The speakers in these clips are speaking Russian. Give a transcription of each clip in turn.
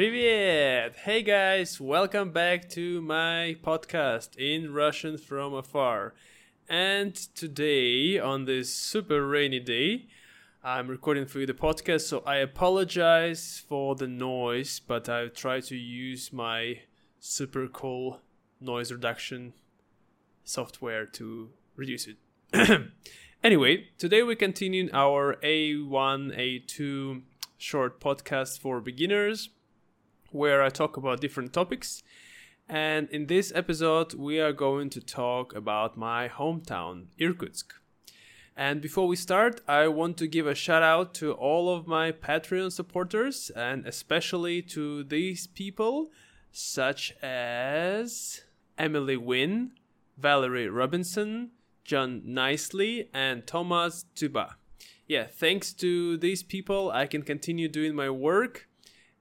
Привет! Hey guys, welcome back to my podcast in Russian from afar. And today, on this super rainy day, I'm recording for you the podcast, so I apologize for the noise, but I've tried to use my super cool noise reduction software to reduce it. anyway, today we continue our A1, A2 short podcast for beginners where I talk about different topics. And in this episode, we are going to talk about my hometown, Irkutsk. And before we start, I want to give a shout out to all of my Patreon supporters and especially to these people, such as Emily Wynn, Valerie Robinson, John Nicely, and Thomas Tuba. Yeah, thanks to these people, I can continue doing my work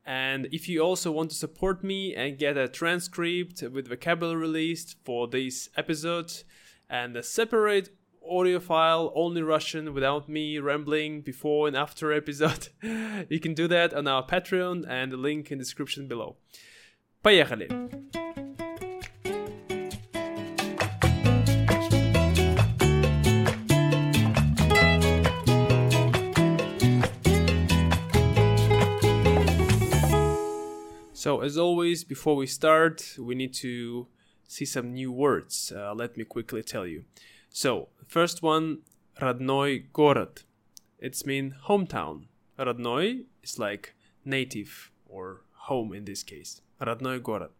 and if you also want to support me and get a transcript with vocabulary released for these episodes and a separate audio file only Russian without me rambling before and after episode, you can do that on our Patreon and the link in the description below. Поехали! So, as always, before we start, we need to see some new words. Uh, let me quickly tell you. So, first one, родной город. It's mean hometown. Родной is like native or home in this case. Родной город.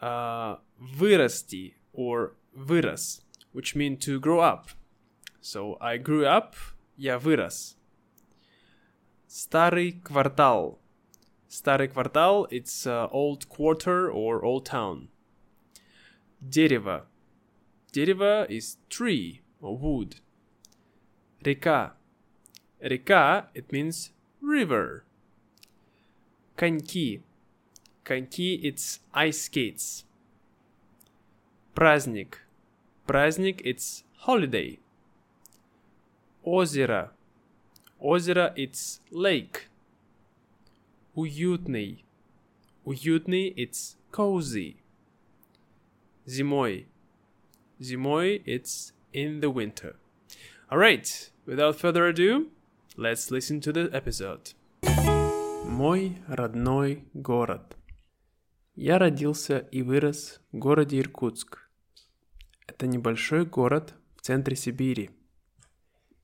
Uh, вырасти or вырос, which mean to grow up. So, I grew up, я вырос. Старый квартал. Старый квартал – it's uh, old quarter or old town. Дерево. Дерево is tree or wood. Река. Река – it means river. Коньки. Коньки – it's ice skates. Праздник. Праздник – it's holiday. Озеро. Озеро – it's lake. Уютный. Уютный it's cozy. Зимой. Зимой it's in the winter. Alright, without further ado, let's listen to the episode. Мой родной город. Я родился и вырос в городе Иркутск. Это небольшой город в центре Сибири.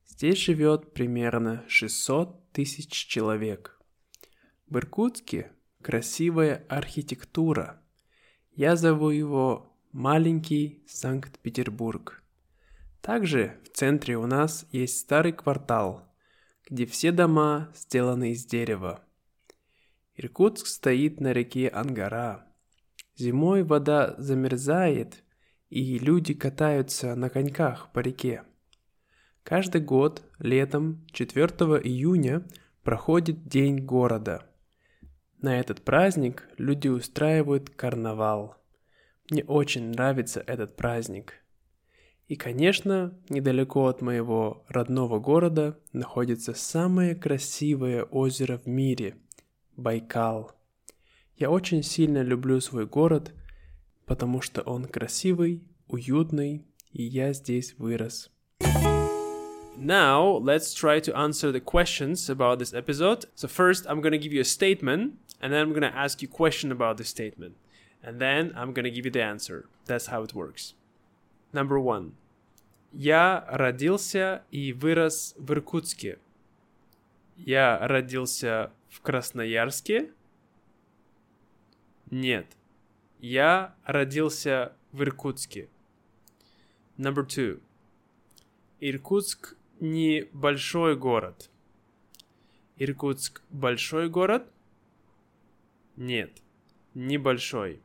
Здесь живет примерно 600 тысяч человек. В Иркутске красивая архитектура. Я зову его маленький Санкт-Петербург. Также в центре у нас есть старый квартал, где все дома сделаны из дерева. Иркутск стоит на реке Ангара. Зимой вода замерзает, и люди катаются на коньках по реке. Каждый год летом 4 июня проходит День города – на этот праздник люди устраивают карнавал. Мне очень нравится этот праздник. И, конечно, недалеко от моего родного города находится самое красивое озеро в мире – Байкал. Я очень сильно люблю свой город, потому что он красивый, уютный, и я здесь вырос. Now, let's try to answer the questions about this episode. So, first, I'm going to give you a statement and then I'm going to ask you a question about the statement. And then I'm going to give you the answer. That's how it works. Number one. Я родился и вырос в Иркутске. Я родился в Красноярске? Нет. Я родился в Иркутске. Number two. Иркутск не большой город. Иркутск большой город? Нет, небольшой.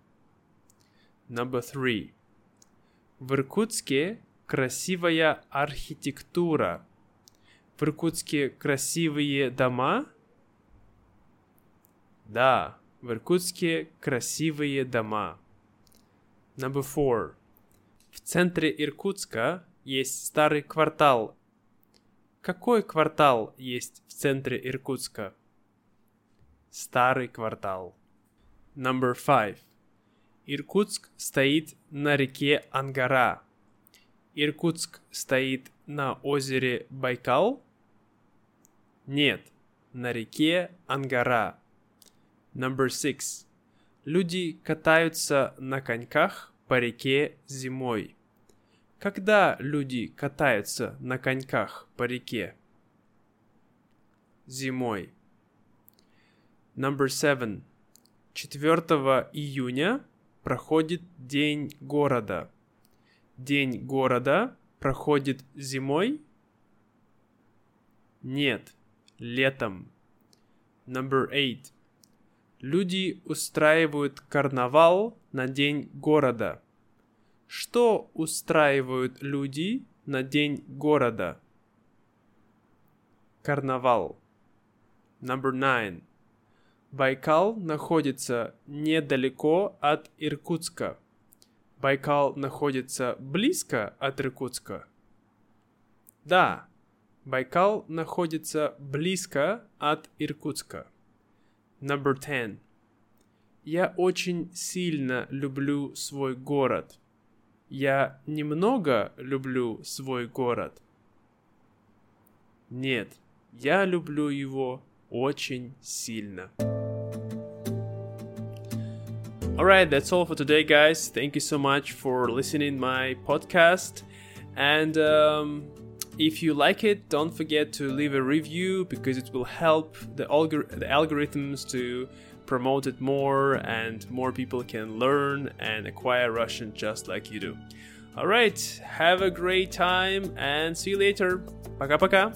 Number three. В Иркутске красивая архитектура. В Иркутске красивые дома? Да, в Иркутске красивые дома. Number four. В центре Иркутска есть старый квартал. Какой квартал есть в центре Иркутска? Старый квартал. Number five. Иркутск стоит на реке Ангара. Иркутск стоит на озере Байкал? Нет, на реке Ангара. Number six. Люди катаются на коньках по реке зимой. Когда люди катаются на коньках по реке? Зимой. Number seven. 4 июня проходит День города. День города проходит зимой? Нет, летом. Number eight. Люди устраивают карнавал на День города. Что устраивают люди на День города? Карнавал. Number nine. Байкал находится недалеко от Иркутска. Байкал находится близко от Иркутска. Да, Байкал находится близко от Иркутска. Number 10. Я очень сильно люблю свой город. Я немного люблю свой город. Нет, я люблю его очень сильно. Alright, that's all for today, guys. Thank you so much for listening my podcast. And um, if you like it, don't forget to leave a review because it will help the, algor- the algorithms to promote it more and more people can learn and acquire Russian just like you do. Alright, have a great time and see you later. Пока-пока.